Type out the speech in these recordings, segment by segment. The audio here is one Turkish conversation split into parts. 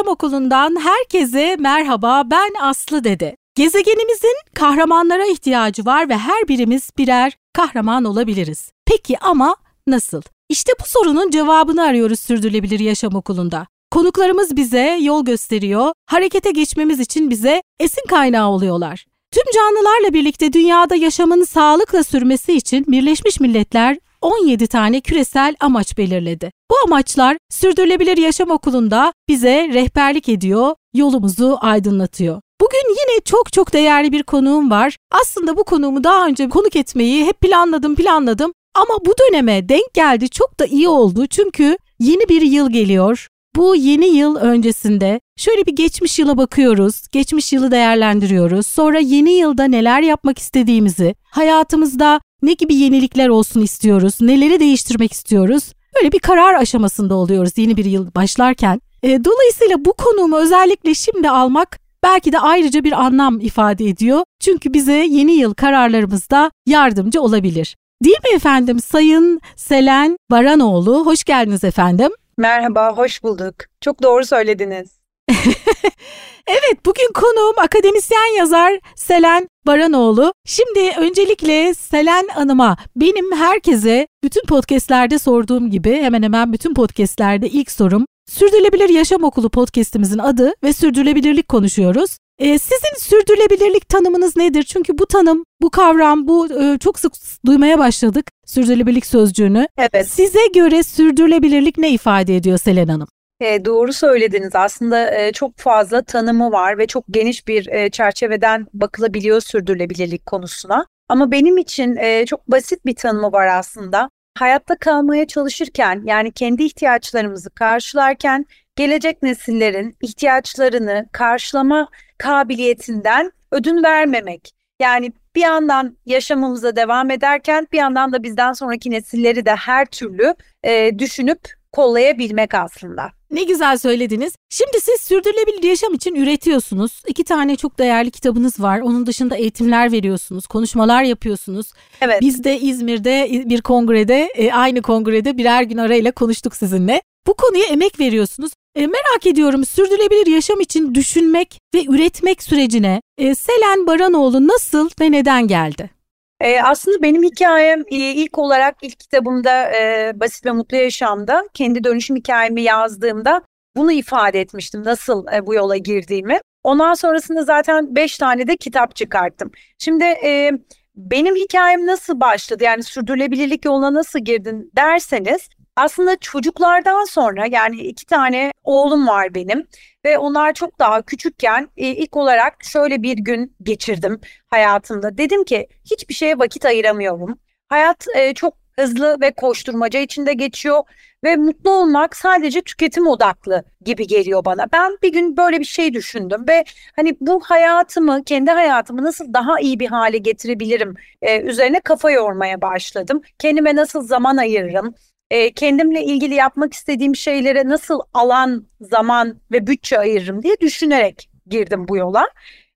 Yaşam Okulu'ndan herkese merhaba ben Aslı Dede. Gezegenimizin kahramanlara ihtiyacı var ve her birimiz birer kahraman olabiliriz. Peki ama nasıl? İşte bu sorunun cevabını arıyoruz Sürdürülebilir Yaşam Okulu'nda. Konuklarımız bize yol gösteriyor, harekete geçmemiz için bize esin kaynağı oluyorlar. Tüm canlılarla birlikte dünyada yaşamın sağlıkla sürmesi için Birleşmiş Milletler 17 tane küresel amaç belirledi. Bu amaçlar Sürdürülebilir Yaşam Okulu'nda bize rehberlik ediyor, yolumuzu aydınlatıyor. Bugün yine çok çok değerli bir konuğum var. Aslında bu konuğumu daha önce konuk etmeyi hep planladım planladım ama bu döneme denk geldi çok da iyi oldu çünkü yeni bir yıl geliyor. Bu yeni yıl öncesinde şöyle bir geçmiş yıla bakıyoruz, geçmiş yılı değerlendiriyoruz. Sonra yeni yılda neler yapmak istediğimizi, hayatımızda ne gibi yenilikler olsun istiyoruz, neleri değiştirmek istiyoruz. Böyle bir karar aşamasında oluyoruz yeni bir yıl başlarken. E, dolayısıyla bu konumu özellikle şimdi almak belki de ayrıca bir anlam ifade ediyor. Çünkü bize yeni yıl kararlarımızda yardımcı olabilir. Değil mi efendim Sayın Selen Baranoğlu? Hoş geldiniz efendim. Merhaba, hoş bulduk. Çok doğru söylediniz. evet, bugün konuğum akademisyen yazar Selen Baranoğlu. Şimdi öncelikle Selen Hanım'a benim herkese bütün podcastlerde sorduğum gibi hemen hemen bütün podcastlerde ilk sorum Sürdürülebilir Yaşam Okulu podcastimizin adı ve sürdürülebilirlik konuşuyoruz. Ee, sizin sürdürülebilirlik tanımınız nedir? Çünkü bu tanım, bu kavram, bu e, çok sık duymaya başladık sürdürülebilirlik sözcüğünü. Evet. Size göre sürdürülebilirlik ne ifade ediyor Selen Hanım? E, doğru söylediniz. Aslında e, çok fazla tanımı var ve çok geniş bir e, çerçeveden bakılabiliyor sürdürülebilirlik konusuna. Ama benim için e, çok basit bir tanımı var aslında. Hayatta kalmaya çalışırken yani kendi ihtiyaçlarımızı karşılarken gelecek nesillerin ihtiyaçlarını karşılama kabiliyetinden ödün vermemek. Yani bir yandan yaşamımıza devam ederken bir yandan da bizden sonraki nesilleri de her türlü e, düşünüp kollayabilmek aslında. Ne güzel söylediniz. Şimdi siz sürdürülebilir yaşam için üretiyorsunuz. İki tane çok değerli kitabınız var. Onun dışında eğitimler veriyorsunuz, konuşmalar yapıyorsunuz. Evet. Biz de İzmir'de bir kongrede, e, aynı kongrede birer gün arayla konuştuk sizinle. Bu konuya emek veriyorsunuz. E, merak ediyorum sürdürülebilir yaşam için düşünmek ve üretmek sürecine e, Selen Baranoğlu nasıl ve neden geldi? E, aslında benim hikayem e, ilk olarak ilk kitabımda e, Basit ve Mutlu Yaşam'da kendi dönüşüm hikayemi yazdığımda bunu ifade etmiştim nasıl e, bu yola girdiğimi. Ondan sonrasında zaten beş tane de kitap çıkarttım. Şimdi e, benim hikayem nasıl başladı yani sürdürülebilirlik yoluna nasıl girdin derseniz aslında çocuklardan sonra yani iki tane oğlum var benim ve onlar çok daha küçükken e, ilk olarak şöyle bir gün geçirdim hayatımda. Dedim ki hiçbir şeye vakit ayıramıyorum. Hayat e, çok hızlı ve koşturmaca içinde geçiyor ve mutlu olmak sadece tüketim odaklı gibi geliyor bana. Ben bir gün böyle bir şey düşündüm ve hani bu hayatımı, kendi hayatımı nasıl daha iyi bir hale getirebilirim e, üzerine kafa yormaya başladım. Kendime nasıl zaman ayırırım? E, kendimle ilgili yapmak istediğim şeylere nasıl alan, zaman ve bütçe ayırırım diye düşünerek girdim bu yola.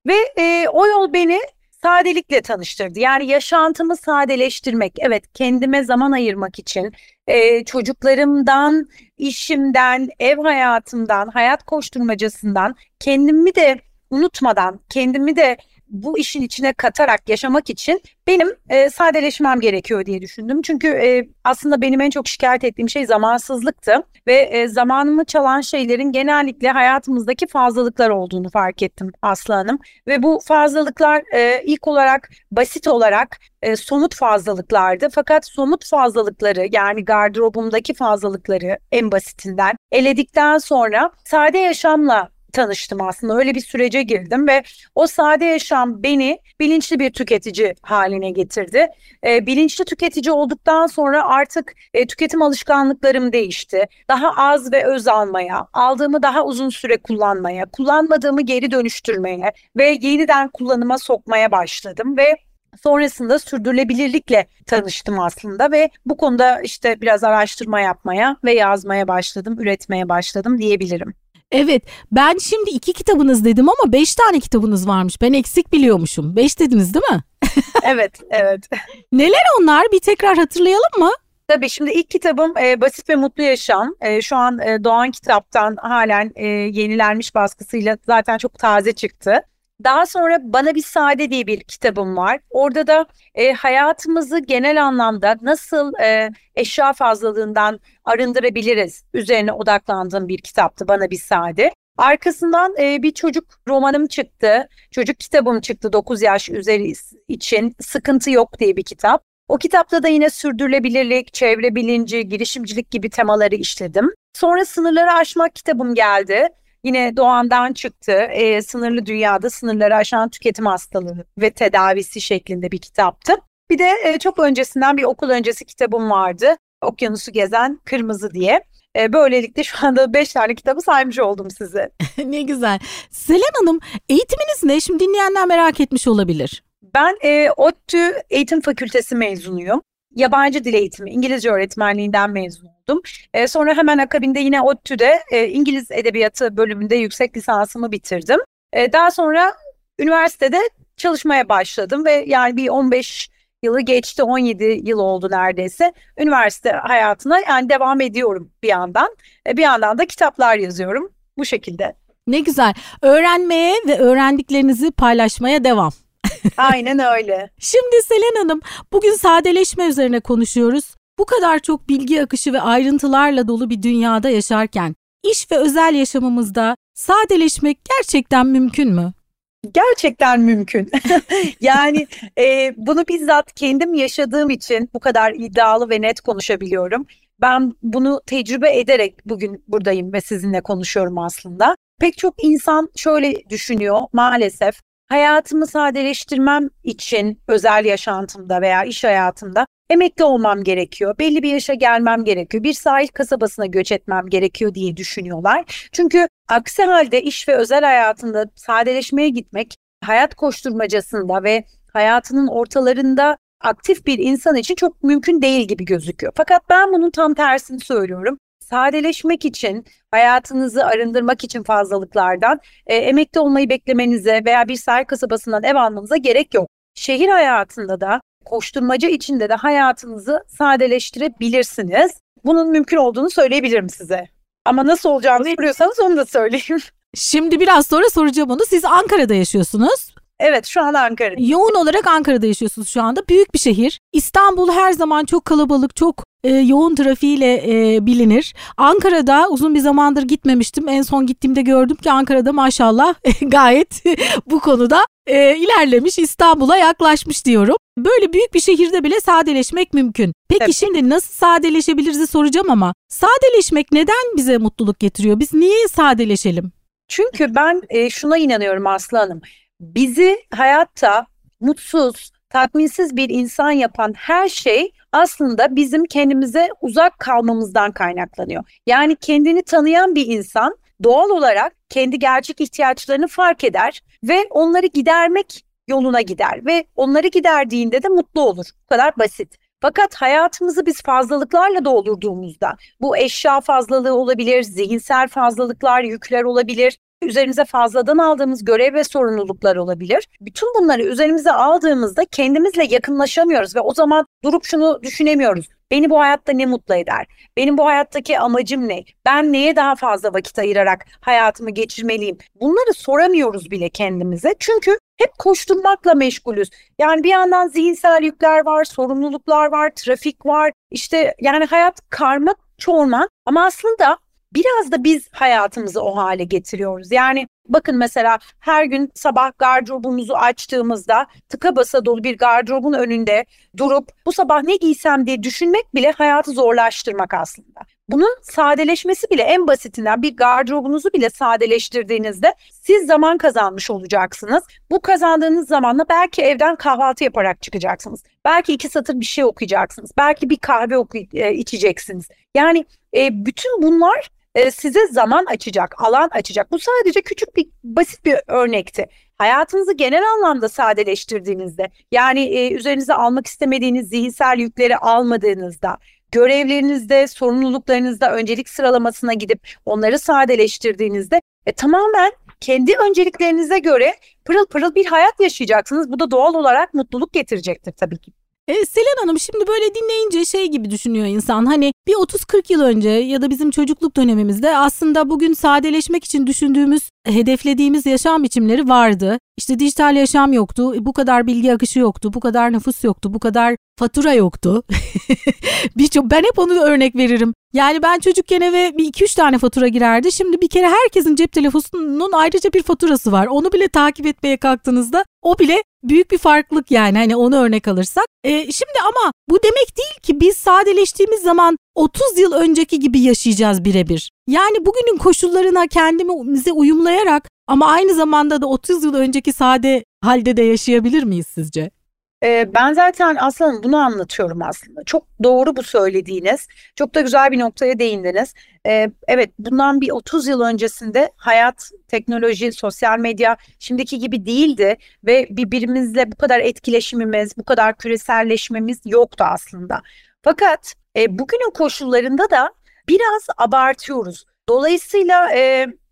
Ve e, o yol beni sadelikle tanıştırdı. Yani yaşantımı sadeleştirmek, evet kendime zaman ayırmak için e, çocuklarımdan, işimden, ev hayatımdan, hayat koşturmacasından kendimi de unutmadan, kendimi de bu işin içine katarak yaşamak için benim e, sadeleşmem gerekiyor diye düşündüm. Çünkü e, aslında benim en çok şikayet ettiğim şey zamansızlıktı ve e, zamanımı çalan şeylerin genellikle hayatımızdaki fazlalıklar olduğunu fark ettim Aslı Hanım. Ve bu fazlalıklar e, ilk olarak basit olarak e, somut fazlalıklardı. Fakat somut fazlalıkları yani gardırobumdaki fazlalıkları en basitinden eledikten sonra sade yaşamla tanıştım aslında. Öyle bir sürece girdim ve o sade yaşam beni bilinçli bir tüketici haline getirdi. E, bilinçli tüketici olduktan sonra artık e, tüketim alışkanlıklarım değişti. Daha az ve öz almaya, aldığımı daha uzun süre kullanmaya, kullanmadığımı geri dönüştürmeye ve yeniden kullanıma sokmaya başladım ve Sonrasında sürdürülebilirlikle tanıştım aslında ve bu konuda işte biraz araştırma yapmaya ve yazmaya başladım, üretmeye başladım diyebilirim. Evet ben şimdi iki kitabınız dedim ama beş tane kitabınız varmış. Ben eksik biliyormuşum. Beş dediniz değil mi? evet, evet. Neler onlar? Bir tekrar hatırlayalım mı? Tabii şimdi ilk kitabım e, Basit ve Mutlu Yaşam. E, şu an e, Doğan Kitap'tan halen e, yenilenmiş baskısıyla zaten çok taze çıktı. Daha sonra Bana Bir Sade diye bir kitabım var. Orada da e, hayatımızı genel anlamda nasıl e, eşya fazlalığından arındırabiliriz üzerine odaklandığım bir kitaptı Bana Bir Sade. Arkasından e, bir çocuk romanım çıktı. Çocuk kitabım çıktı 9 yaş üzeri için. Sıkıntı Yok diye bir kitap. O kitapta da yine sürdürülebilirlik, çevre bilinci, girişimcilik gibi temaları işledim. Sonra Sınırları Aşmak kitabım geldi. Yine Doğan'dan çıktı. E, sınırlı dünyada sınırları aşan tüketim hastalığı ve tedavisi şeklinde bir kitaptı. Bir de e, çok öncesinden bir okul öncesi kitabım vardı. Okyanusu Gezen Kırmızı diye. E, böylelikle şu anda 5 tane kitabı saymış oldum size. ne güzel. Selen Hanım eğitiminiz ne? Şimdi dinleyenler merak etmiş olabilir. Ben e, ODTÜ Eğitim Fakültesi mezunuyum. Yabancı dil eğitimi, İngilizce öğretmenliğinden mezun oldum. E, sonra hemen akabinde yine ODTÜ'de e, İngiliz Edebiyatı bölümünde yüksek lisansımı bitirdim. E, daha sonra üniversitede çalışmaya başladım ve yani bir 15 yılı geçti 17 yıl oldu neredeyse. Üniversite hayatına yani devam ediyorum bir yandan. E, bir yandan da kitaplar yazıyorum bu şekilde. Ne güzel. Öğrenmeye ve öğrendiklerinizi paylaşmaya devam. Aynen öyle. Şimdi Selen Hanım bugün sadeleşme üzerine konuşuyoruz. Bu kadar çok bilgi akışı ve ayrıntılarla dolu bir dünyada yaşarken iş ve özel yaşamımızda sadeleşmek gerçekten mümkün mü? Gerçekten mümkün. yani e, bunu bizzat kendim yaşadığım için bu kadar iddialı ve net konuşabiliyorum. Ben bunu tecrübe ederek bugün buradayım ve sizinle konuşuyorum aslında. Pek çok insan şöyle düşünüyor maalesef hayatımı sadeleştirmem için özel yaşantımda veya iş hayatımda emekli olmam gerekiyor. Belli bir yaşa gelmem gerekiyor. Bir sahil kasabasına göç etmem gerekiyor diye düşünüyorlar. Çünkü aksi halde iş ve özel hayatında sadeleşmeye gitmek hayat koşturmacasında ve hayatının ortalarında aktif bir insan için çok mümkün değil gibi gözüküyor. Fakat ben bunun tam tersini söylüyorum sadeleşmek için, hayatınızı arındırmak için fazlalıklardan e, emekli olmayı beklemenize veya bir sahil kasabasından ev almanıza gerek yok. Şehir hayatında da koşturmaca içinde de hayatınızı sadeleştirebilirsiniz. Bunun mümkün olduğunu söyleyebilirim size. Ama nasıl olacağını biliyorsanız onu da söyleyeyim. Şimdi biraz sonra soracağım onu. Siz Ankara'da yaşıyorsunuz. Evet şu an Ankara'da. Yoğun olarak Ankara'da yaşıyorsunuz şu anda. Büyük bir şehir. İstanbul her zaman çok kalabalık, çok e, yoğun trafiğiyle e, bilinir. Ankara'da uzun bir zamandır gitmemiştim. En son gittiğimde gördüm ki Ankara'da maşallah gayet bu konuda e, ilerlemiş, İstanbul'a yaklaşmış diyorum. Böyle büyük bir şehirde bile sadeleşmek mümkün. Peki Tabii. şimdi nasıl sadeleşebiliriz soracağım ama sadeleşmek neden bize mutluluk getiriyor? Biz niye sadeleşelim? Çünkü ben e, şuna inanıyorum Aslı Hanım. Bizi hayatta mutsuz, tatminsiz bir insan yapan her şey aslında bizim kendimize uzak kalmamızdan kaynaklanıyor. Yani kendini tanıyan bir insan doğal olarak kendi gerçek ihtiyaçlarını fark eder ve onları gidermek yoluna gider ve onları giderdiğinde de mutlu olur. Bu kadar basit. Fakat hayatımızı biz fazlalıklarla doldurduğumuzda bu eşya fazlalığı olabilir, zihinsel fazlalıklar, yükler olabilir, üzerimize fazladan aldığımız görev ve sorumluluklar olabilir. Bütün bunları üzerimize aldığımızda kendimizle yakınlaşamıyoruz ve o zaman durup şunu düşünemiyoruz. Beni bu hayatta ne mutlu eder? Benim bu hayattaki amacım ne? Ben neye daha fazla vakit ayırarak hayatımı geçirmeliyim? Bunları soramıyoruz bile kendimize. Çünkü hep koşturmakla meşgulüz. Yani bir yandan zihinsel yükler var, sorumluluklar var, trafik var. İşte yani hayat karma çorman ama aslında biraz da biz hayatımızı o hale getiriyoruz. Yani bakın mesela her gün sabah gardırobumuzu açtığımızda tıka basa dolu bir gardırobun önünde durup bu sabah ne giysem diye düşünmek bile hayatı zorlaştırmak aslında. Bunun sadeleşmesi bile en basitinden bir gardırobunuzu bile sadeleştirdiğinizde siz zaman kazanmış olacaksınız. Bu kazandığınız zamanla belki evden kahvaltı yaparak çıkacaksınız. Belki iki satır bir şey okuyacaksınız. Belki bir kahve oku- e, içeceksiniz. Yani e, bütün bunlar e, size zaman açacak, alan açacak. Bu sadece küçük bir basit bir örnekti. Hayatınızı genel anlamda sadeleştirdiğinizde yani e, üzerinize almak istemediğiniz zihinsel yükleri almadığınızda görevlerinizde, sorumluluklarınızda öncelik sıralamasına gidip onları sadeleştirdiğinizde e, tamamen kendi önceliklerinize göre pırıl pırıl bir hayat yaşayacaksınız. Bu da doğal olarak mutluluk getirecektir tabii ki. E, Selen Hanım şimdi böyle dinleyince şey gibi düşünüyor insan. Hani bir 30-40 yıl önce ya da bizim çocukluk dönemimizde aslında bugün sadeleşmek için düşündüğümüz, hedeflediğimiz yaşam biçimleri vardı. İşte dijital yaşam yoktu, bu kadar bilgi akışı yoktu, bu kadar nüfus yoktu, bu kadar fatura yoktu. Birçok ben hep onu örnek veririm. Yani ben çocukken eve bir iki üç tane fatura girerdi. Şimdi bir kere herkesin cep telefonunun ayrıca bir faturası var. Onu bile takip etmeye kalktığınızda o bile büyük bir farklılık yani hani onu örnek alırsak. E, şimdi ama bu demek değil ki biz sadeleştiğimiz zaman 30 yıl önceki gibi yaşayacağız birebir. Yani bugünün koşullarına kendimize uyumlayarak ama aynı zamanda da 30 yıl önceki sade halde de yaşayabilir miyiz sizce? ben zaten aslında bunu anlatıyorum aslında. Çok doğru bu söylediğiniz. Çok da güzel bir noktaya değindiniz. evet bundan bir 30 yıl öncesinde hayat, teknoloji, sosyal medya şimdiki gibi değildi ve birbirimizle bu kadar etkileşimimiz, bu kadar küreselleşmemiz yoktu aslında. Fakat bugünün koşullarında da biraz abartıyoruz. Dolayısıyla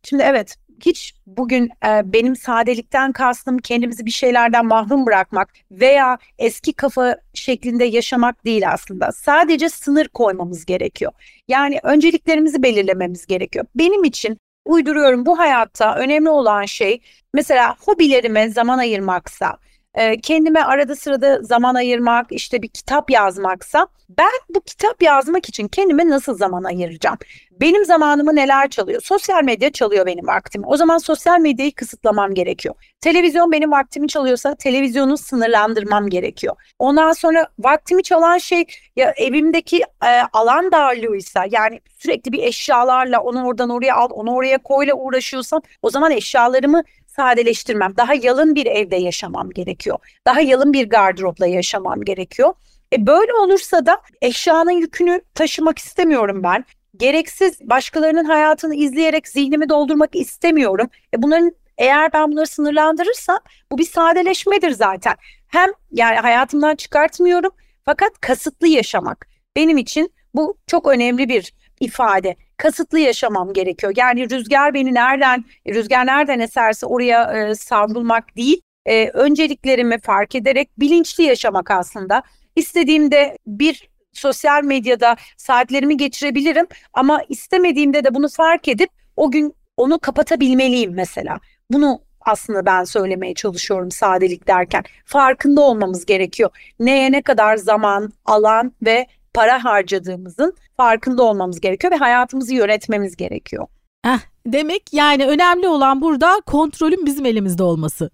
şimdi evet hiç bugün e, benim sadelikten kastım kendimizi bir şeylerden mahrum bırakmak veya eski kafa şeklinde yaşamak değil aslında. Sadece sınır koymamız gerekiyor. Yani önceliklerimizi belirlememiz gerekiyor. Benim için uyduruyorum bu hayatta önemli olan şey mesela hobilerime zaman ayırmaksa, e, kendime arada sırada zaman ayırmak, işte bir kitap yazmaksa ben bu kitap yazmak için kendime nasıl zaman ayıracağım? Benim zamanımı neler çalıyor? Sosyal medya çalıyor benim vaktimi. O zaman sosyal medyayı kısıtlamam gerekiyor. Televizyon benim vaktimi çalıyorsa televizyonu sınırlandırmam gerekiyor. Ondan sonra vaktimi çalan şey ya evimdeki e, alan darlığıysa yani sürekli bir eşyalarla onu oradan oraya al, onu oraya koyla uğraşıyorsam o zaman eşyalarımı sadeleştirmem. Daha yalın bir evde yaşamam gerekiyor. Daha yalın bir gardıropla yaşamam gerekiyor. E böyle olursa da eşyanın yükünü taşımak istemiyorum ben. Gereksiz başkalarının hayatını izleyerek zihnimi doldurmak istemiyorum. E bunların eğer ben bunları sınırlandırırsam bu bir sadeleşmedir zaten. Hem yani hayatımdan çıkartmıyorum fakat kasıtlı yaşamak benim için bu çok önemli bir ifade. Kasıtlı yaşamam gerekiyor. Yani rüzgar beni nereden, rüzgar nereden eserse oraya e, savrulmak değil. E, önceliklerimi fark ederek bilinçli yaşamak aslında. İstediğimde bir sosyal medyada saatlerimi geçirebilirim ama istemediğimde de bunu fark edip o gün onu kapatabilmeliyim mesela. Bunu aslında ben söylemeye çalışıyorum sadelik derken. Farkında olmamız gerekiyor. Neye ne kadar zaman, alan ve para harcadığımızın farkında olmamız gerekiyor ve hayatımızı yönetmemiz gerekiyor. Heh, demek yani önemli olan burada kontrolün bizim elimizde olması.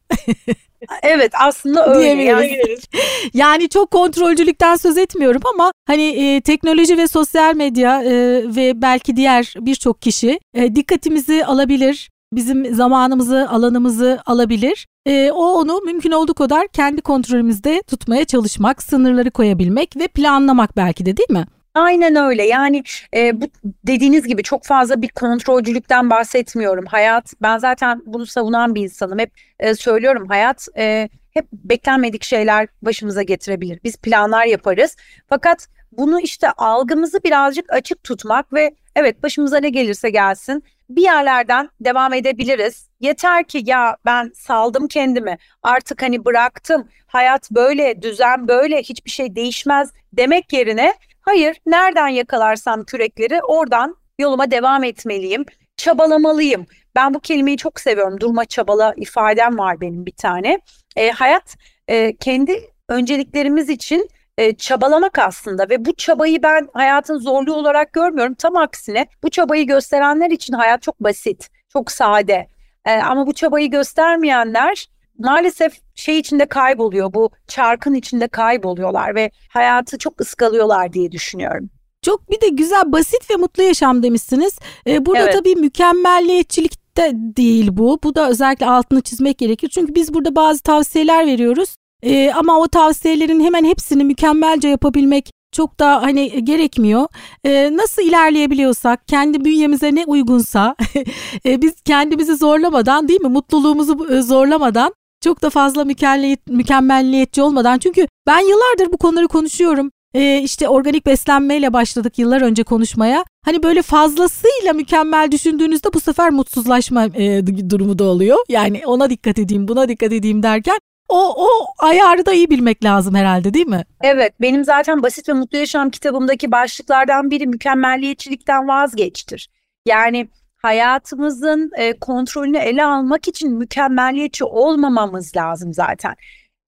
evet aslında öyle. Yani. yani çok kontrolcülükten söz etmiyorum ama hani e, teknoloji ve sosyal medya e, ve belki diğer birçok kişi e, dikkatimizi alabilir, bizim zamanımızı, alanımızı alabilir. E, o onu mümkün olduğu kadar kendi kontrolümüzde tutmaya çalışmak, sınırları koyabilmek ve planlamak belki de değil mi? Aynen öyle yani e, bu dediğiniz gibi çok fazla bir kontrolcülükten bahsetmiyorum. Hayat ben zaten bunu savunan bir insanım. Hep e, söylüyorum hayat e, hep beklenmedik şeyler başımıza getirebilir. Biz planlar yaparız fakat bunu işte algımızı birazcık açık tutmak ve evet başımıza ne gelirse gelsin bir yerlerden devam edebiliriz. Yeter ki ya ben saldım kendimi artık hani bıraktım hayat böyle düzen böyle hiçbir şey değişmez demek yerine hayır nereden yakalarsam kürekleri oradan yoluma devam etmeliyim çabalamalıyım. Ben bu kelimeyi çok seviyorum durma çabala ifadem var benim bir tane. E, hayat e, kendi önceliklerimiz için e, çabalamak aslında ve bu çabayı ben hayatın zorluğu olarak görmüyorum. Tam aksine bu çabayı gösterenler için hayat çok basit, çok sade. E, ama bu çabayı göstermeyenler maalesef şey içinde kayboluyor. Bu çarkın içinde kayboluyorlar ve hayatı çok ıskalıyorlar diye düşünüyorum. Çok bir de güzel, basit ve mutlu yaşam demişsiniz. Ee, burada evet. tabii mükemmelliyetçilik de değil bu. Bu da özellikle altını çizmek gerekir. Çünkü biz burada bazı tavsiyeler veriyoruz. Ee, ama o tavsiyelerin hemen hepsini mükemmelce yapabilmek çok da hani gerekmiyor. Ee, nasıl ilerleyebiliyorsak kendi bünyemize ne uygunsa e, biz kendimizi zorlamadan değil mi mutluluğumuzu e, zorlamadan çok da fazla mükemmelliyet, mükemmelliyetçi olmadan çünkü ben yıllardır bu konuları konuşuyorum. Ee, işte organik beslenmeyle başladık yıllar önce konuşmaya. Hani böyle fazlasıyla mükemmel düşündüğünüzde bu sefer mutsuzlaşma e, durumu da oluyor. Yani ona dikkat edeyim, buna dikkat edeyim derken o, o ayarı da iyi bilmek lazım herhalde değil mi? Evet benim zaten Basit ve Mutlu Yaşam kitabımdaki başlıklardan biri mükemmelliyetçilikten vazgeçtir. Yani hayatımızın e, kontrolünü ele almak için mükemmelliyetçi olmamamız lazım zaten.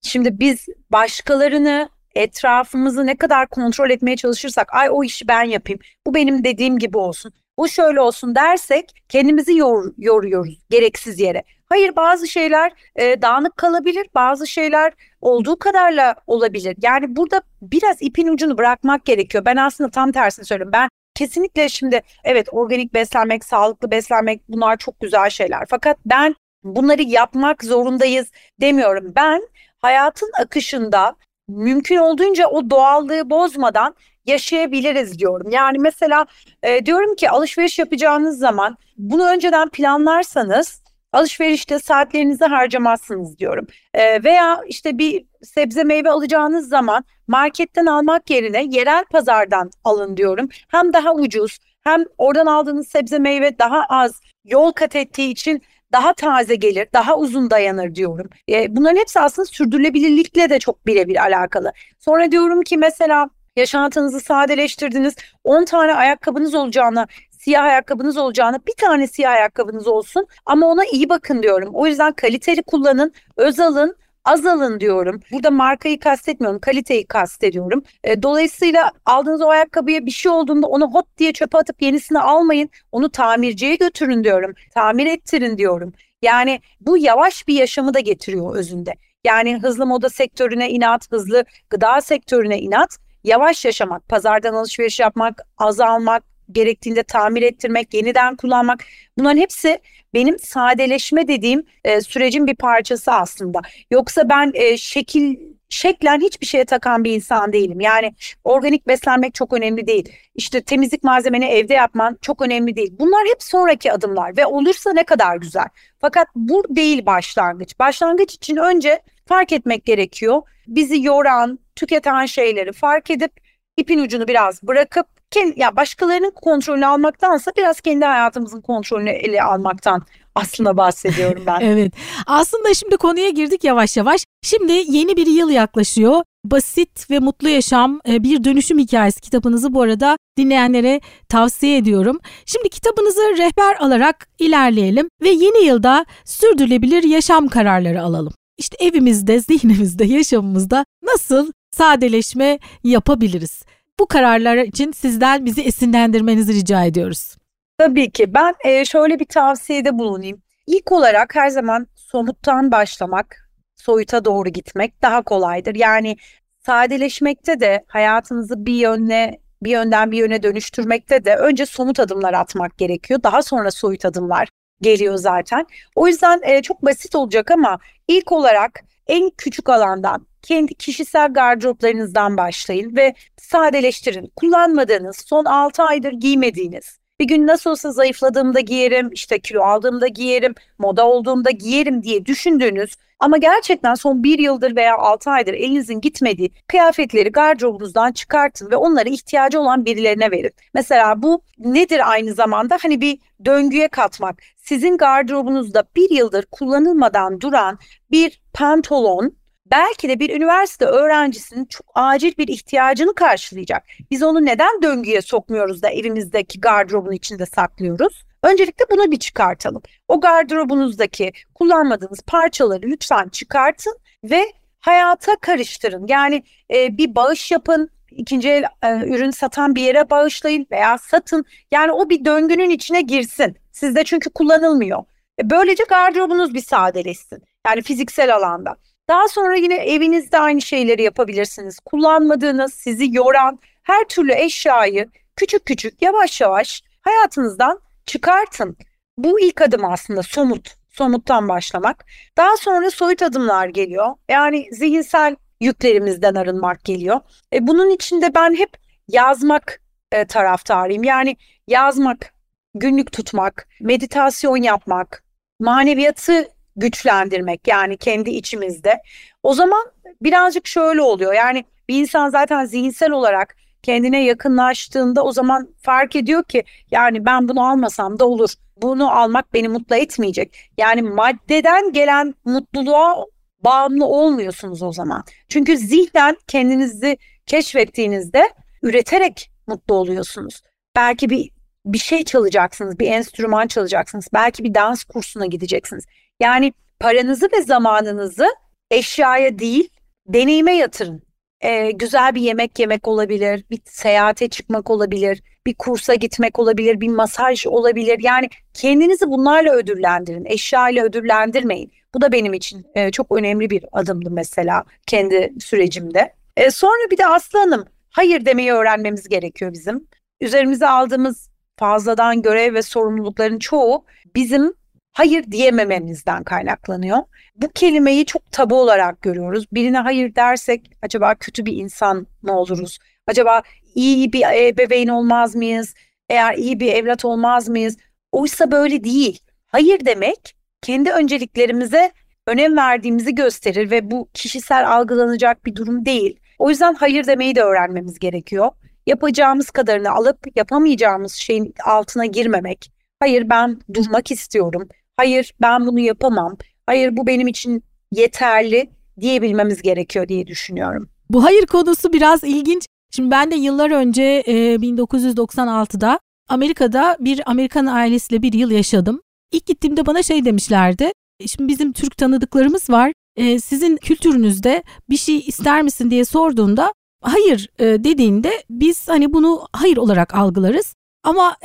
Şimdi biz başkalarını etrafımızı ne kadar kontrol etmeye çalışırsak ay o işi ben yapayım bu benim dediğim gibi olsun bu şöyle olsun dersek kendimizi yor, yoruyoruz gereksiz yere. Hayır bazı şeyler e, dağınık kalabilir bazı şeyler olduğu kadarla olabilir. Yani burada biraz ipin ucunu bırakmak gerekiyor. Ben aslında tam tersini söylüyorum. Ben kesinlikle şimdi evet organik beslenmek, sağlıklı beslenmek bunlar çok güzel şeyler. Fakat ben bunları yapmak zorundayız demiyorum. Ben hayatın akışında mümkün olduğunca o doğallığı bozmadan yaşayabiliriz diyorum. Yani mesela e, diyorum ki alışveriş yapacağınız zaman bunu önceden planlarsanız alışverişte saatlerinizi harcamazsınız diyorum. E, veya işte bir sebze meyve alacağınız zaman marketten almak yerine yerel pazardan alın diyorum. Hem daha ucuz hem oradan aldığınız sebze meyve daha az yol kat ettiği için daha taze gelir, daha uzun dayanır diyorum. E, bunların hepsi aslında sürdürülebilirlikle de çok birebir alakalı. Sonra diyorum ki mesela yaşantınızı sadeleştirdiniz. 10 tane ayakkabınız olacağına siyah ayakkabınız olacağına bir tane siyah ayakkabınız olsun ama ona iyi bakın diyorum. O yüzden kaliteli kullanın, öz alın, az alın diyorum. Burada markayı kastetmiyorum, kaliteyi kastediyorum. E, dolayısıyla aldığınız o ayakkabıya bir şey olduğunda onu hot diye çöpe atıp yenisini almayın. Onu tamirciye götürün diyorum. Tamir ettirin diyorum. Yani bu yavaş bir yaşamı da getiriyor özünde. Yani hızlı moda sektörüne inat, hızlı gıda sektörüne inat yavaş yaşamak, pazardan alışveriş yapmak, azalmak, gerektiğinde tamir ettirmek, yeniden kullanmak bunların hepsi benim sadeleşme dediğim e, sürecin bir parçası aslında. Yoksa ben e, şekil şeklen hiçbir şeye takan bir insan değilim. Yani organik beslenmek çok önemli değil. İşte temizlik malzemeni evde yapman çok önemli değil. Bunlar hep sonraki adımlar ve olursa ne kadar güzel. Fakat bu değil başlangıç. Başlangıç için önce fark etmek gerekiyor. Bizi yoran, tüketen şeyleri fark edip ipin ucunu biraz bırakıp kendi, ya başkalarının kontrolünü almaktansa biraz kendi hayatımızın kontrolünü ele almaktan aslında bahsediyorum ben. evet. Aslında şimdi konuya girdik yavaş yavaş. Şimdi yeni bir yıl yaklaşıyor. Basit ve Mutlu Yaşam e, bir dönüşüm hikayesi kitabınızı bu arada dinleyenlere tavsiye ediyorum. Şimdi kitabınızı rehber alarak ilerleyelim ve yeni yılda sürdürülebilir yaşam kararları alalım. İşte evimizde, zihnimizde, yaşamımızda nasıl sadeleşme yapabiliriz? Bu kararlar için sizden bizi esinlendirmenizi rica ediyoruz. Tabii ki. Ben e, şöyle bir tavsiyede bulunayım. İlk olarak her zaman somuttan başlamak, soyuta doğru gitmek daha kolaydır. Yani sadeleşmekte de hayatınızı bir yönle bir yönden bir yöne dönüştürmekte de önce somut adımlar atmak gerekiyor. Daha sonra soyut adımlar geliyor zaten. O yüzden e, çok basit olacak ama ilk olarak en küçük alandan kendi kişisel gardıroplarınızdan başlayın ve sadeleştirin. Kullanmadığınız, son 6 aydır giymediğiniz, bir gün nasıl olsa zayıfladığımda giyerim, işte kilo aldığımda giyerim, moda olduğumda giyerim diye düşündüğünüz ama gerçekten son bir yıldır veya altı aydır elinizin gitmediği kıyafetleri gardırobunuzdan çıkartın ve onları ihtiyacı olan birilerine verin. Mesela bu nedir aynı zamanda? Hani bir döngüye katmak. Sizin gardırobunuzda bir yıldır kullanılmadan duran bir pantolon belki de bir üniversite öğrencisinin çok acil bir ihtiyacını karşılayacak. Biz onu neden döngüye sokmuyoruz da evimizdeki gardırobun içinde saklıyoruz? Öncelikle bunu bir çıkartalım. O gardırobunuzdaki kullanmadığınız parçaları lütfen çıkartın ve hayata karıştırın. Yani e, bir bağış yapın, ikinci el e, ürün satan bir yere bağışlayın veya satın. Yani o bir döngünün içine girsin. Sizde çünkü kullanılmıyor. E, böylece gardırobunuz bir sadeleşsin. Yani fiziksel alanda. Daha sonra yine evinizde aynı şeyleri yapabilirsiniz. Kullanmadığınız, sizi yoran her türlü eşyayı küçük küçük yavaş yavaş hayatınızdan çıkartın. Bu ilk adım aslında somut, somuttan başlamak. Daha sonra soyut adımlar geliyor. Yani zihinsel yüklerimizden arınmak geliyor. E, bunun içinde ben hep yazmak e, taraftarıyım. Yani yazmak, günlük tutmak, meditasyon yapmak, maneviyatı güçlendirmek yani kendi içimizde. O zaman birazcık şöyle oluyor. Yani bir insan zaten zihinsel olarak kendine yakınlaştığında o zaman fark ediyor ki yani ben bunu almasam da olur. Bunu almak beni mutlu etmeyecek. Yani maddeden gelen mutluluğa bağımlı olmuyorsunuz o zaman. Çünkü zihnen kendinizi keşfettiğinizde üreterek mutlu oluyorsunuz. Belki bir bir şey çalacaksınız, bir enstrüman çalacaksınız, belki bir dans kursuna gideceksiniz. Yani paranızı ve zamanınızı eşyaya değil, deneyime yatırın. Ee, güzel bir yemek yemek olabilir, bir seyahate çıkmak olabilir, bir kursa gitmek olabilir, bir masaj olabilir. Yani kendinizi bunlarla ödüllendirin, eşya ile ödüllendirmeyin. Bu da benim için e, çok önemli bir adımdı mesela kendi sürecimde. E, sonra bir de Aslı Hanım, hayır demeyi öğrenmemiz gerekiyor bizim. Üzerimize aldığımız fazladan görev ve sorumlulukların çoğu bizim hayır diyemememizden kaynaklanıyor. Bu kelimeyi çok tabu olarak görüyoruz. Birine hayır dersek acaba kötü bir insan mı oluruz? Acaba iyi bir ebeveyn olmaz mıyız? Eğer iyi bir evlat olmaz mıyız? Oysa böyle değil. Hayır demek kendi önceliklerimize önem verdiğimizi gösterir ve bu kişisel algılanacak bir durum değil. O yüzden hayır demeyi de öğrenmemiz gerekiyor. Yapacağımız kadarını alıp yapamayacağımız şeyin altına girmemek. Hayır ben durmak istiyorum. Hayır ben bunu yapamam. Hayır bu benim için yeterli diyebilmemiz gerekiyor diye düşünüyorum. Bu hayır konusu biraz ilginç. Şimdi ben de yıllar önce e, 1996'da Amerika'da bir Amerikan ailesiyle bir yıl yaşadım. İlk gittiğimde bana şey demişlerdi. Şimdi bizim Türk tanıdıklarımız var. E, sizin kültürünüzde bir şey ister misin diye sorduğunda hayır e, dediğinde biz hani bunu hayır olarak algılarız. Ama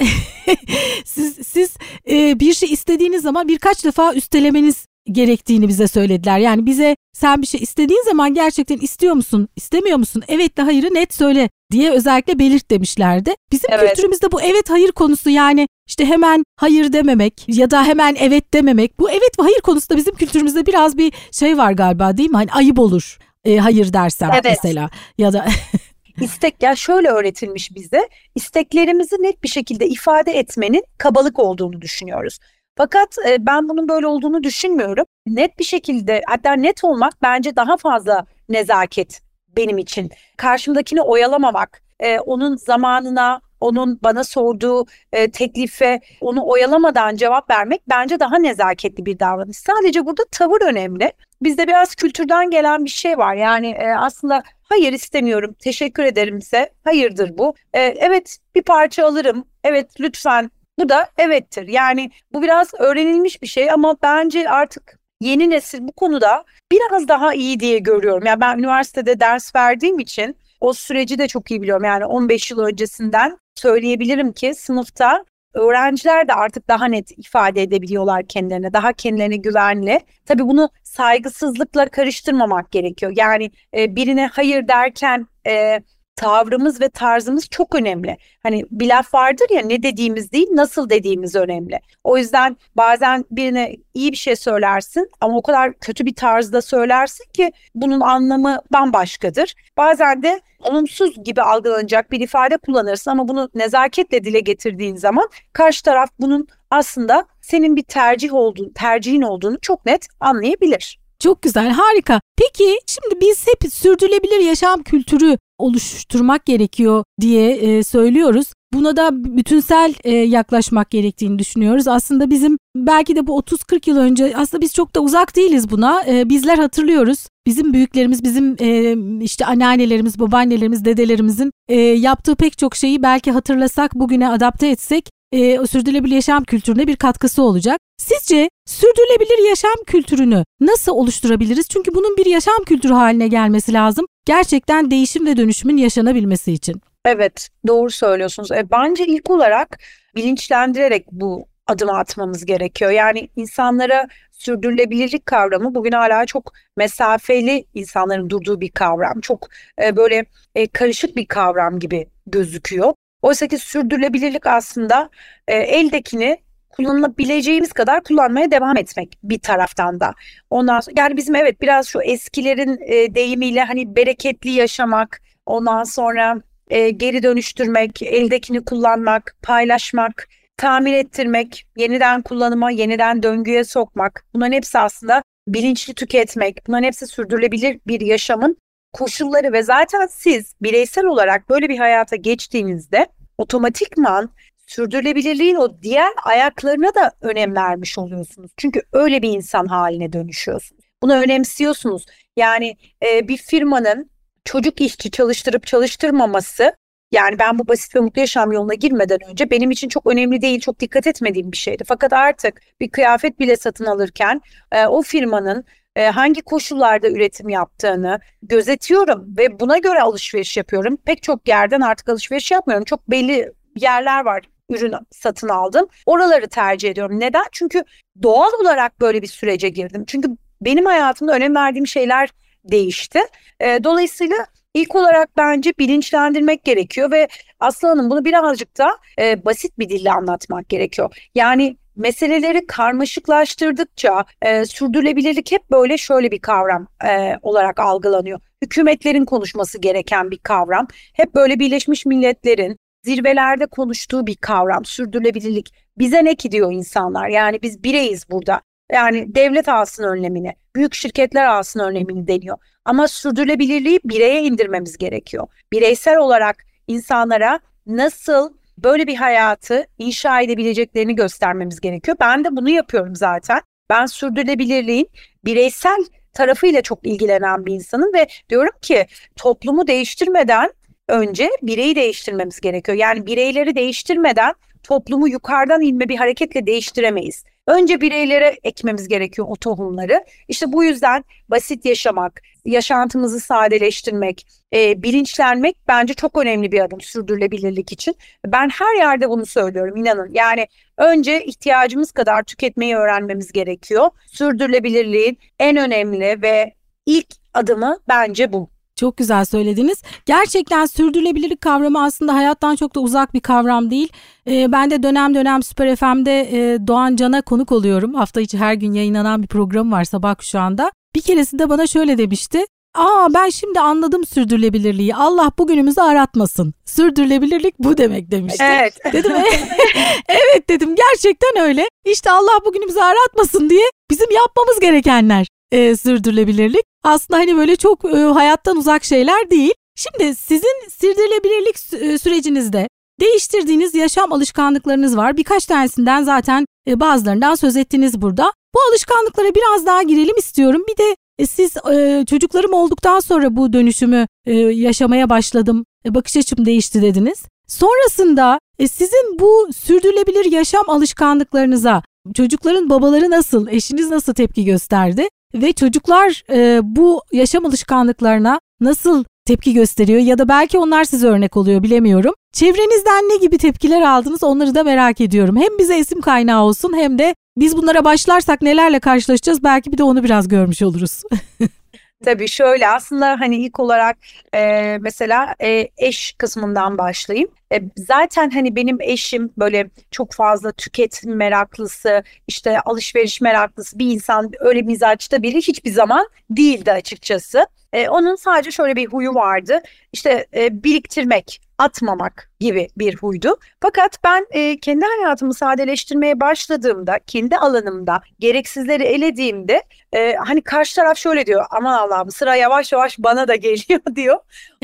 siz siz e, bir şey istediğiniz zaman birkaç defa üstelemeniz gerektiğini bize söylediler. Yani bize sen bir şey istediğin zaman gerçekten istiyor musun, istemiyor musun? Evet de hayırı net söyle diye özellikle belirt demişlerdi. Bizim evet. kültürümüzde bu evet hayır konusu yani işte hemen hayır dememek ya da hemen evet dememek. Bu evet ve hayır konusunda bizim kültürümüzde biraz bir şey var galiba değil mi? Hani ayıp olur e, hayır dersem evet. mesela ya da İstek ya şöyle öğretilmiş bize isteklerimizi net bir şekilde ifade etmenin kabalık olduğunu düşünüyoruz. Fakat e, ben bunun böyle olduğunu düşünmüyorum. Net bir şekilde hatta net olmak bence daha fazla nezaket benim için. Karşımdakini oyalamamak, e, onun zamanına, onun bana sorduğu e, teklife onu oyalamadan cevap vermek bence daha nezaketli bir davranış. Sadece burada tavır önemli. Bizde biraz kültürden gelen bir şey var. Yani e, aslında hayır istemiyorum, teşekkür ederimse hayırdır bu. E, evet bir parça alırım, evet lütfen bu da evettir. Yani bu biraz öğrenilmiş bir şey ama bence artık yeni nesil bu konuda biraz daha iyi diye görüyorum. Yani ben üniversitede ders verdiğim için o süreci de çok iyi biliyorum. Yani 15 yıl öncesinden söyleyebilirim ki sınıfta öğrenciler de artık daha net ifade edebiliyorlar kendilerine, daha kendilerine güvenli. Tabii bunu saygısızlıkla karıştırmamak gerekiyor. Yani e, birine hayır derken e, tavrımız ve tarzımız çok önemli. Hani bir laf vardır ya ne dediğimiz değil nasıl dediğimiz önemli. O yüzden bazen birine iyi bir şey söylersin ama o kadar kötü bir tarzda söylersin ki bunun anlamı bambaşkadır. Bazen de olumsuz gibi algılanacak bir ifade kullanırsın ama bunu nezaketle dile getirdiğin zaman karşı taraf bunun aslında senin bir tercih olduğunu, tercihin olduğunu çok net anlayabilir. Çok güzel, harika. Peki şimdi biz hep sürdürülebilir yaşam kültürü oluşturmak gerekiyor diye e, söylüyoruz. Buna da bütünsel e, yaklaşmak gerektiğini düşünüyoruz. Aslında bizim belki de bu 30-40 yıl önce aslında biz çok da uzak değiliz buna. E, bizler hatırlıyoruz. Bizim büyüklerimiz, bizim e, işte anneannelerimiz, babaannelerimiz, dedelerimizin e, yaptığı pek çok şeyi belki hatırlasak, bugüne adapte etsek e, sürdürülebilir yaşam kültürüne bir katkısı olacak. Sizce sürdürülebilir yaşam kültürünü nasıl oluşturabiliriz? Çünkü bunun bir yaşam kültürü haline gelmesi lazım. Gerçekten değişim ve dönüşümün yaşanabilmesi için. Evet, doğru söylüyorsunuz. E, bence ilk olarak bilinçlendirerek bu adımı atmamız gerekiyor. Yani insanlara sürdürülebilirlik kavramı bugün hala çok mesafeli insanların durduğu bir kavram. Çok e, böyle e, karışık bir kavram gibi gözüküyor. Oysa ki sürdürülebilirlik aslında e, eldekini kullanılabileceğimiz kadar kullanmaya devam etmek bir taraftan da. Ondan sonra yani bizim evet biraz şu eskilerin e, deyimiyle hani bereketli yaşamak, ondan sonra e, geri dönüştürmek, eldekini kullanmak, paylaşmak, tamir ettirmek, yeniden kullanıma, yeniden döngüye sokmak. Bunların hepsi aslında bilinçli tüketmek. Bunların hepsi sürdürülebilir bir yaşamın koşulları ve zaten siz bireysel olarak böyle bir hayata geçtiğinizde otomatikman sürdürülebilirliğin o diğer ayaklarına da önem vermiş oluyorsunuz. Çünkü öyle bir insan haline dönüşüyorsunuz. Bunu önemsiyorsunuz. Yani e, bir firmanın çocuk işçi çalıştırıp çalıştırmaması yani ben bu basit ve mutlu yaşam yoluna girmeden önce benim için çok önemli değil, çok dikkat etmediğim bir şeydi. Fakat artık bir kıyafet bile satın alırken e, o firmanın e, hangi koşullarda üretim yaptığını gözetiyorum ve buna göre alışveriş yapıyorum. Pek çok yerden artık alışveriş yapmıyorum. Çok belli yerler var ürün satın aldım. Oraları tercih ediyorum. Neden? Çünkü doğal olarak böyle bir sürece girdim. Çünkü benim hayatımda önem verdiğim şeyler değişti. E, dolayısıyla ilk olarak bence bilinçlendirmek gerekiyor ve Aslı Hanım bunu birazcık da e, basit bir dille anlatmak gerekiyor. Yani meseleleri karmaşıklaştırdıkça e, sürdürülebilirlik hep böyle şöyle bir kavram e, olarak algılanıyor. Hükümetlerin konuşması gereken bir kavram. Hep böyle Birleşmiş Milletler'in zirvelerde konuştuğu bir kavram sürdürülebilirlik. Bize ne ki diyor insanlar yani biz bireyiz burada. Yani devlet alsın önlemini, büyük şirketler alsın önlemini deniyor. Ama sürdürülebilirliği bireye indirmemiz gerekiyor. Bireysel olarak insanlara nasıl böyle bir hayatı inşa edebileceklerini göstermemiz gerekiyor. Ben de bunu yapıyorum zaten. Ben sürdürülebilirliğin bireysel tarafıyla çok ilgilenen bir insanım ve diyorum ki toplumu değiştirmeden önce bireyi değiştirmemiz gerekiyor. Yani bireyleri değiştirmeden toplumu yukarıdan inme bir hareketle değiştiremeyiz. Önce bireylere ekmemiz gerekiyor o tohumları. İşte bu yüzden basit yaşamak, yaşantımızı sadeleştirmek, e, bilinçlenmek bence çok önemli bir adım sürdürülebilirlik için. Ben her yerde bunu söylüyorum inanın. Yani önce ihtiyacımız kadar tüketmeyi öğrenmemiz gerekiyor. Sürdürülebilirliğin en önemli ve ilk adımı bence bu. Çok güzel söylediniz. Gerçekten sürdürülebilirlik kavramı aslında hayattan çok da uzak bir kavram değil. Ee, ben de dönem dönem Süper FM'de e, Doğan Can'a konuk oluyorum. Hafta içi her gün yayınlanan bir program var sabah kuşağında. Bir keresinde bana şöyle demişti. Aa ben şimdi anladım sürdürülebilirliği. Allah bugünümüzü aratmasın. Sürdürülebilirlik bu demek demişti. Evet. Dedim evet dedim gerçekten öyle. İşte Allah bugünümüzü aratmasın diye bizim yapmamız gerekenler e, sürdürülebilirlik. Aslında hani böyle çok e, hayattan uzak şeyler değil. Şimdi sizin sürdürülebilirlik e, sürecinizde değiştirdiğiniz yaşam alışkanlıklarınız var. Birkaç tanesinden zaten e, bazılarından söz ettiniz burada. Bu alışkanlıklara biraz daha girelim istiyorum. Bir de e, siz e, çocuklarım olduktan sonra bu dönüşümü e, yaşamaya başladım. E, bakış açım değişti dediniz. Sonrasında e, sizin bu sürdürülebilir yaşam alışkanlıklarınıza çocukların babaları nasıl, eşiniz nasıl tepki gösterdi? Ve çocuklar e, bu yaşam alışkanlıklarına nasıl tepki gösteriyor ya da belki onlar size örnek oluyor bilemiyorum. Çevrenizden ne gibi tepkiler aldınız onları da merak ediyorum. Hem bize isim kaynağı olsun hem de biz bunlara başlarsak nelerle karşılaşacağız belki bir de onu biraz görmüş oluruz. Tabii şöyle aslında hani ilk olarak e, mesela e, eş kısmından başlayayım. E, zaten hani benim eşim böyle çok fazla tüketim meraklısı, işte alışveriş meraklısı bir insan öyle mizaçta biri hiçbir zaman değildi açıkçası. E, onun sadece şöyle bir huyu vardı. İşte e, biriktirmek, atmamak gibi bir huydu. Fakat ben e, kendi hayatımı sadeleştirmeye başladığımda, kendi alanımda gereksizleri elediğimde e, hani karşı taraf şöyle diyor. Aman Allah'ım sıra yavaş yavaş bana da geliyor diyor.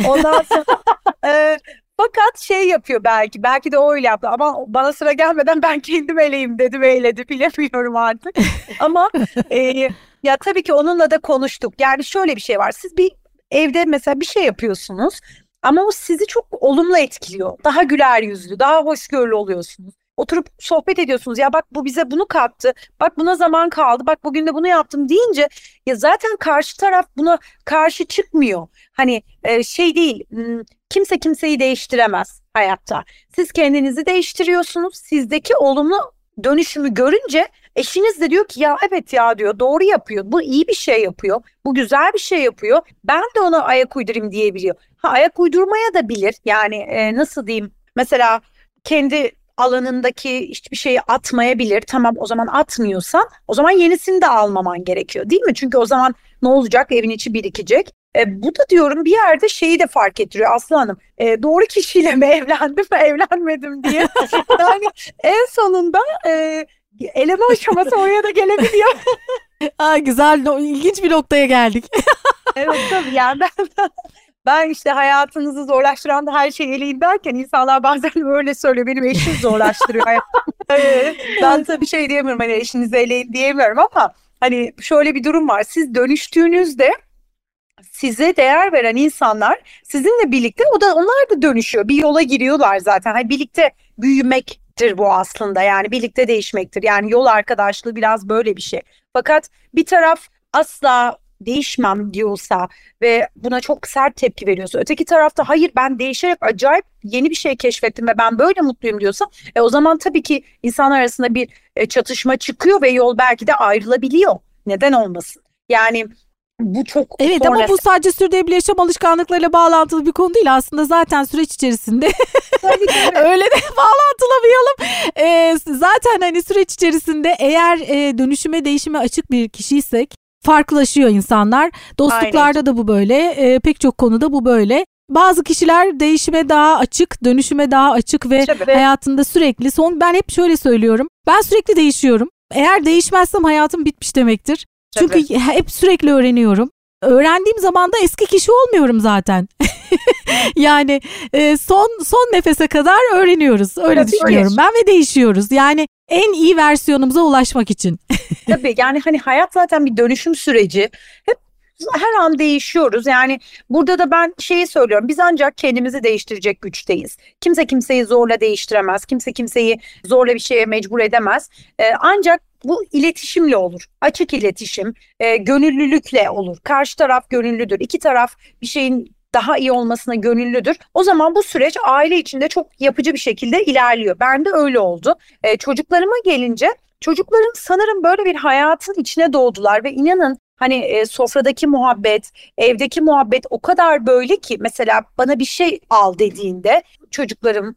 Ondan sonra e, fakat şey yapıyor belki, belki de o öyle yaptı ama bana sıra gelmeden ben kendim eleyim dedi ve eyledi bilemiyorum artık. ama e, ya tabii ki onunla da konuştuk. Yani şöyle bir şey var, siz bir evde mesela bir şey yapıyorsunuz ama o sizi çok olumlu etkiliyor. Daha güler yüzlü, daha hoşgörülü oluyorsunuz. Oturup sohbet ediyorsunuz. Ya bak bu bize bunu kattı. Bak buna zaman kaldı. Bak bugün de bunu yaptım deyince ya zaten karşı taraf buna karşı çıkmıyor. Hani e, şey değil. Kimse kimseyi değiştiremez hayatta. Siz kendinizi değiştiriyorsunuz. Sizdeki olumlu dönüşümü görünce eşiniz de diyor ki ya evet ya diyor doğru yapıyor. Bu iyi bir şey yapıyor. Bu güzel bir şey yapıyor. Ben de ona ayak uydurayım diyebiliyor. Ha ayak uydurmaya da bilir. Yani e, nasıl diyeyim? Mesela kendi alanındaki hiçbir şeyi atmayabilir. Tamam o zaman atmıyorsan o zaman yenisini de almaman gerekiyor değil mi? Çünkü o zaman ne olacak? Evin içi birikecek. E, bu da diyorum bir yerde şeyi de fark ettiriyor Aslı Hanım. E, doğru kişiyle mi evlendim mi evlenmedim diye. yani en sonunda e, eleme aşaması oraya da gelebiliyor. Aa, güzel, ilginç bir noktaya geldik. evet tabii yani ben, ben işte hayatınızı zorlaştıran da her şeyi eleyin derken insanlar bazen böyle söylüyor. Benim eşim zorlaştırıyor hayatımı. ben tabii şey diyemiyorum hani eşinizi eleyin diyemiyorum ama hani şöyle bir durum var. Siz dönüştüğünüzde size değer veren insanlar sizinle birlikte o da onlar da dönüşüyor. Bir yola giriyorlar zaten. Hani birlikte büyümektir bu aslında. Yani birlikte değişmektir. Yani yol arkadaşlığı biraz böyle bir şey. Fakat bir taraf asla değişmem diyorsa ve buna çok sert tepki veriyorsa öteki tarafta hayır ben değişerek acayip yeni bir şey keşfettim ve ben böyle mutluyum diyorsa e, o zaman tabii ki insanlar arasında bir e, çatışma çıkıyor ve yol belki de ayrılabiliyor. Neden olmasın? Yani bu çok Evet sonrası... ama bu sadece sürdürülebilir yaşam alışkanlıklarıyla bağlantılı bir konu değil aslında zaten süreç içerisinde öyle de bağlantılamayalım. Ee, zaten hani süreç içerisinde eğer e, dönüşüme değişime açık bir kişiysek farklılaşıyor insanlar. Dostluklarda Aynen. da bu böyle, e, pek çok konuda bu böyle. Bazı kişiler değişime daha açık, dönüşüme daha açık ve Tabii. hayatında sürekli son ben hep şöyle söylüyorum. Ben sürekli değişiyorum. Eğer değişmezsem hayatım bitmiş demektir. Tabii. Çünkü hep sürekli öğreniyorum. Öğrendiğim zaman da eski kişi olmuyorum zaten. yani e, son son nefese kadar öğreniyoruz. Öyle Tabii düşünüyorum öyle. ben ve değişiyoruz. Yani en iyi versiyonumuza ulaşmak için. Tabii yani hani hayat zaten bir dönüşüm süreci. Hep her an değişiyoruz. Yani burada da ben şeyi söylüyorum. Biz ancak kendimizi değiştirecek güçteyiz. Kimse kimseyi zorla değiştiremez. Kimse kimseyi zorla bir şeye mecbur edemez. Ee, ancak bu iletişimle olur. Açık iletişim, e, gönüllülükle olur. Karşı taraf gönüllüdür. İki taraf bir şeyin daha iyi olmasına gönüllüdür. O zaman bu süreç aile içinde çok yapıcı bir şekilde ilerliyor. Ben de öyle oldu. E, çocuklarıma gelince çocuklarım sanırım böyle bir hayatın içine doğdular ve inanın Hani e, sofradaki muhabbet, evdeki muhabbet o kadar böyle ki mesela bana bir şey al dediğinde çocuklarım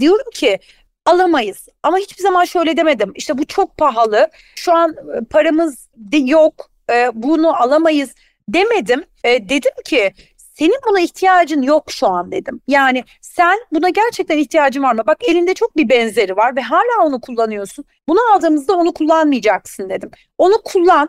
diyorum ki alamayız. Ama hiçbir zaman şöyle demedim. İşte bu çok pahalı. Şu an e, paramız yok. E, bunu alamayız demedim. E, dedim ki senin buna ihtiyacın yok şu an dedim. Yani sen buna gerçekten ihtiyacın var mı? Bak elinde çok bir benzeri var ve hala onu kullanıyorsun. Bunu aldığımızda onu kullanmayacaksın dedim. Onu kullan.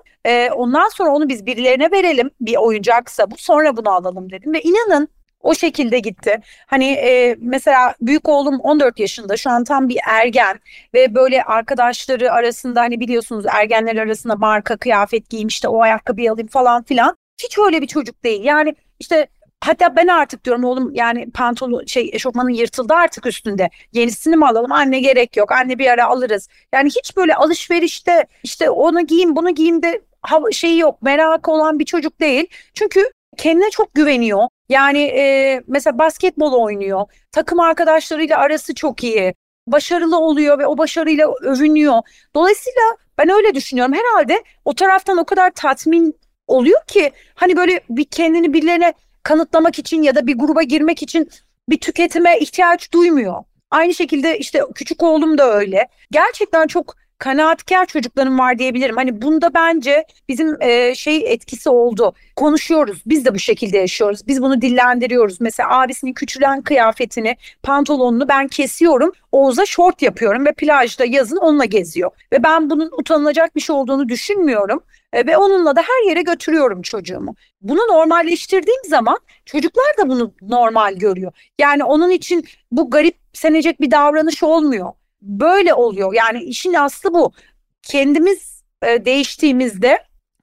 Ondan sonra onu biz birilerine verelim. Bir oyuncaksa bu sonra bunu alalım dedim. Ve inanın o şekilde gitti. Hani e, mesela büyük oğlum 14 yaşında şu an tam bir ergen ve böyle arkadaşları arasında hani biliyorsunuz ergenler arasında marka kıyafet giyeyim işte o ayakkabıyı alayım falan filan. Hiç öyle bir çocuk değil. Yani işte Hatta ben artık diyorum oğlum yani pantolon şey eşofmanın yırtıldı artık üstünde. Yenisini mi alalım? Anne gerek yok. Anne bir ara alırız. Yani hiç böyle alışverişte işte onu giyin bunu giyin de şeyi yok. Merak olan bir çocuk değil. Çünkü kendine çok güveniyor. Yani e, mesela basketbol oynuyor. Takım arkadaşlarıyla arası çok iyi. Başarılı oluyor ve o başarıyla övünüyor. Dolayısıyla ben öyle düşünüyorum. Herhalde o taraftan o kadar tatmin oluyor ki hani böyle bir kendini birilerine kanıtlamak için ya da bir gruba girmek için bir tüketime ihtiyaç duymuyor. Aynı şekilde işte küçük oğlum da öyle. Gerçekten çok kanaatkar çocuklarım var diyebilirim. Hani bunda bence bizim e, şey etkisi oldu. Konuşuyoruz. Biz de bu şekilde yaşıyoruz. Biz bunu dillendiriyoruz. Mesela abisinin küçülen kıyafetini, pantolonunu ben kesiyorum. Oğuz'a şort yapıyorum ve plajda yazın onunla geziyor. Ve ben bunun utanılacak bir şey olduğunu düşünmüyorum. E, ve onunla da her yere götürüyorum çocuğumu. Bunu normalleştirdiğim zaman çocuklar da bunu normal görüyor. Yani onun için bu garip senecek bir davranış olmuyor böyle oluyor. Yani işin aslı bu. Kendimiz e, değiştiğimizde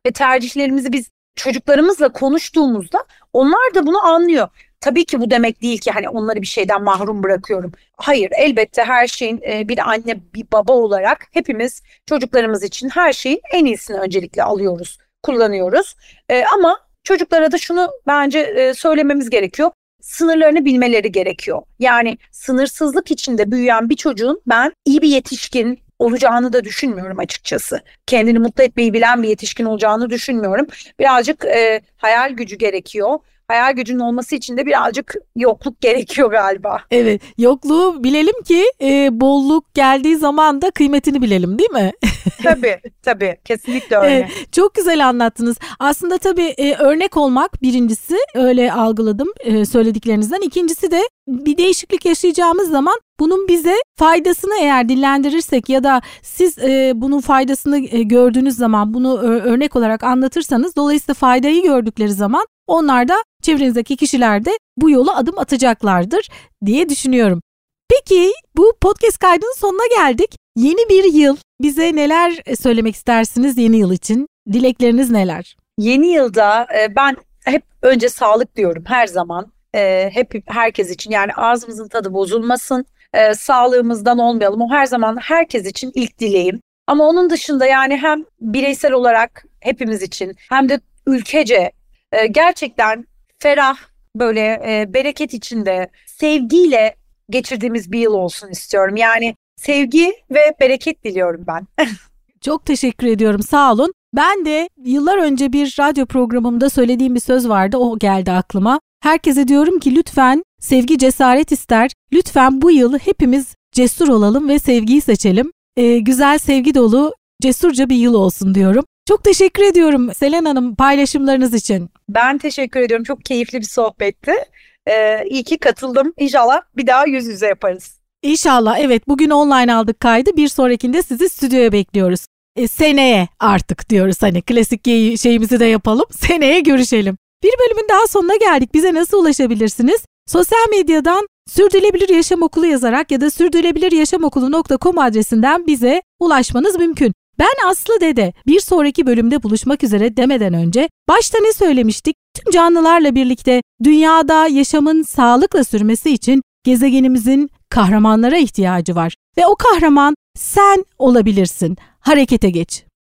ve tercihlerimizi biz çocuklarımızla konuştuğumuzda onlar da bunu anlıyor. Tabii ki bu demek değil ki hani onları bir şeyden mahrum bırakıyorum. Hayır elbette her şeyin e, bir anne bir baba olarak hepimiz çocuklarımız için her şeyin en iyisini öncelikle alıyoruz, kullanıyoruz. E, ama çocuklara da şunu bence e, söylememiz gerekiyor sınırlarını bilmeleri gerekiyor. Yani sınırsızlık içinde büyüyen bir çocuğun ben iyi bir yetişkin olacağını da düşünmüyorum açıkçası. Kendini mutlu etmeyi bilen bir yetişkin olacağını düşünmüyorum. Birazcık e, hayal gücü gerekiyor hayal gücünün olması için de birazcık yokluk gerekiyor galiba. Evet yokluğu bilelim ki e, bolluk geldiği zaman da kıymetini bilelim değil mi? tabii tabii kesinlikle öyle. Evet, çok güzel anlattınız. Aslında tabii e, örnek olmak birincisi öyle algıladım e, söylediklerinizden. İkincisi de bir değişiklik yaşayacağımız zaman bunun bize faydasını eğer dillendirirsek ya da siz e, bunun faydasını e, gördüğünüz zaman bunu örnek olarak anlatırsanız dolayısıyla faydayı gördükleri zaman onlar da çevrenizdeki kişiler de bu yola adım atacaklardır diye düşünüyorum. Peki bu podcast kaydının sonuna geldik. Yeni bir yıl bize neler söylemek istersiniz yeni yıl için? dilekleriniz neler? Yeni yılda e, ben hep önce sağlık diyorum her zaman. E, hep herkes için yani ağzımızın tadı bozulmasın. E, sağlığımızdan olmayalım. O her zaman herkes için ilk dileğim. Ama onun dışında yani hem bireysel olarak hepimiz için hem de ülkece e, gerçekten ferah böyle e, bereket içinde sevgiyle geçirdiğimiz bir yıl olsun istiyorum. Yani sevgi ve bereket diliyorum ben. Çok teşekkür ediyorum sağ olun. Ben de yıllar önce bir radyo programımda söylediğim bir söz vardı o geldi aklıma. Herkese diyorum ki lütfen sevgi cesaret ister. Lütfen bu yıl hepimiz cesur olalım ve sevgiyi seçelim. Ee, güzel sevgi dolu cesurca bir yıl olsun diyorum. Çok teşekkür ediyorum Selen Hanım paylaşımlarınız için. Ben teşekkür ediyorum. Çok keyifli bir sohbetti. Ee, iyi ki katıldım. İnşallah bir daha yüz yüze yaparız. İnşallah evet bugün online aldık kaydı bir sonrakinde sizi stüdyoya bekliyoruz. E, seneye artık diyoruz hani klasik şeyimizi de yapalım seneye görüşelim. Bir bölümün daha sonuna geldik bize nasıl ulaşabilirsiniz? Sosyal medyadan Sürdürülebilir Yaşam Okulu yazarak ya da sürdürülebiliryaşamokulu.com adresinden bize ulaşmanız mümkün. Ben Aslı Dede bir sonraki bölümde buluşmak üzere demeden önce başta ne söylemiştik? Tüm canlılarla birlikte dünyada yaşamın sağlıkla sürmesi için gezegenimizin kahramanlara ihtiyacı var. Ve o kahraman sen olabilirsin. Harekete geç.